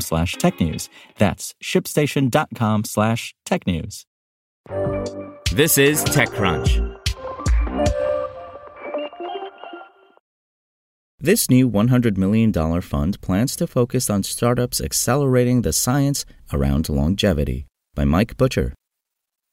slash technews. That's shipstation.com slash technews. This is TechCrunch. This new $100 million fund plans to focus on startups accelerating the science around longevity by Mike Butcher.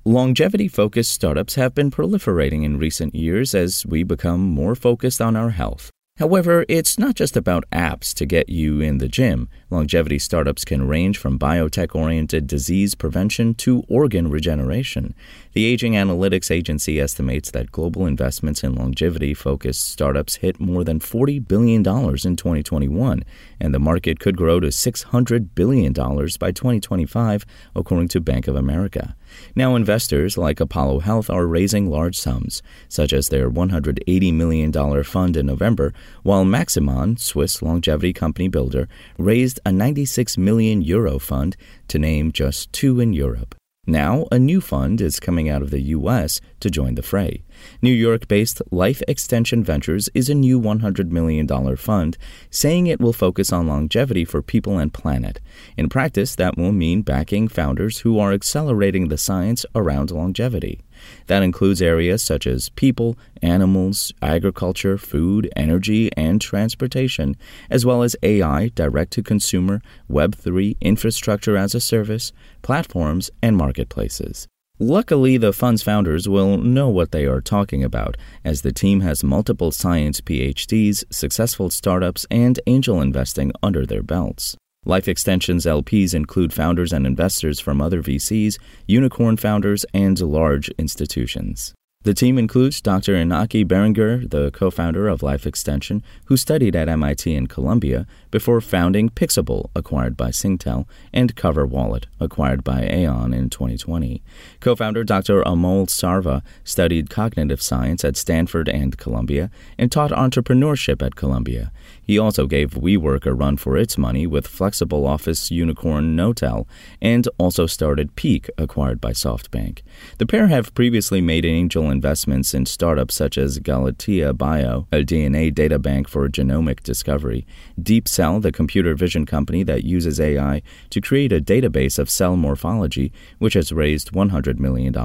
Longevity focused startups have been proliferating in recent years as we become more focused on our health. However, it's not just about apps to get you in the gym. Longevity startups can range from biotech oriented disease prevention to organ regeneration. The Aging Analytics Agency estimates that global investments in longevity focused startups hit more than $40 billion in 2021, and the market could grow to $600 billion by 2025, according to Bank of America. Now, investors like Apollo Health are raising large sums, such as their $180 million fund in November, while Maximon, Swiss longevity company builder, raised a 96 million euro fund, to name just two in Europe. Now, a new fund is coming out of the U.S. to join the fray. New York based Life Extension Ventures is a new $100 million fund, saying it will focus on longevity for people and planet. In practice, that will mean backing founders who are accelerating the science around longevity. That includes areas such as people, animals, agriculture, food, energy, and transportation, as well as AI, direct to consumer, Web3, infrastructure as a service, platforms, and marketplaces. Luckily, the fund's founders will know what they are talking about, as the team has multiple science PhDs, successful startups, and angel investing under their belts. Life Extension's LPs include founders and investors from other VCs, unicorn founders, and large institutions. The team includes Dr. Inaki Berenguer, the co founder of Life Extension, who studied at MIT and Columbia before founding Pixable, acquired by Singtel, and Cover Wallet, acquired by Aon in 2020. Co founder Dr. Amol Sarva studied cognitive science at Stanford and Columbia and taught entrepreneurship at Columbia. He also gave WeWork a run for its money with flexible office unicorn Knotel and also started Peek, acquired by SoftBank. The pair have previously made angel investments in startups such as Galatea Bio, a DNA data bank for genomic discovery, DeepCell, the computer vision company that uses AI to create a database of cell morphology, which has raised $100 million,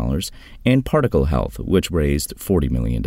and Particle Health, which raised $40 million.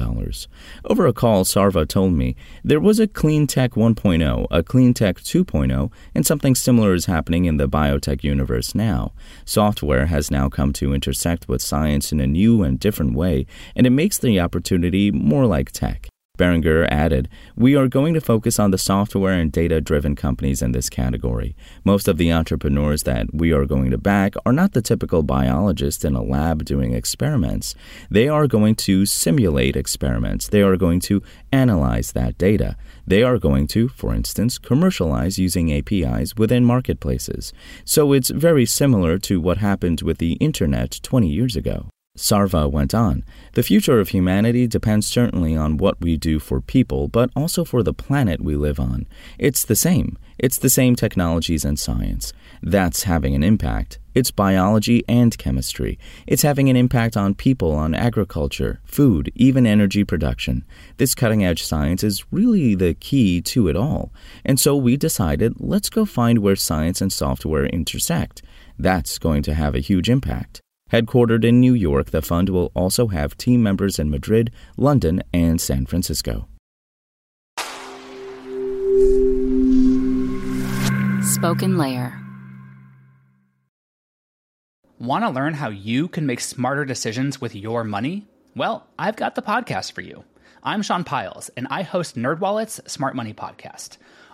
Over a call, Sarva told me there was a clean tech 1.0, a clean tech 2.0, and something similar is happening in the biotech universe now. Software has now come to intersect with science in a new and different way, and it makes the opportunity more like tech. Berenguer added, We are going to focus on the software and data driven companies in this category. Most of the entrepreneurs that we are going to back are not the typical biologist in a lab doing experiments. They are going to simulate experiments, they are going to analyze that data. They are going to, for instance, commercialize using APIs within marketplaces. So it's very similar to what happened with the Internet 20 years ago. Sarva went on, The future of humanity depends certainly on what we do for people, but also for the planet we live on. It's the same. It's the same technologies and science. That's having an impact. It's biology and chemistry. It's having an impact on people, on agriculture, food, even energy production. This cutting edge science is really the key to it all. And so we decided let's go find where science and software intersect. That's going to have a huge impact. Headquartered in New York, the fund will also have team members in Madrid, London, and San Francisco. Spoken Layer. Want to learn how you can make smarter decisions with your money? Well, I've got the podcast for you. I'm Sean Pyles, and I host NerdWallet's Smart Money Podcast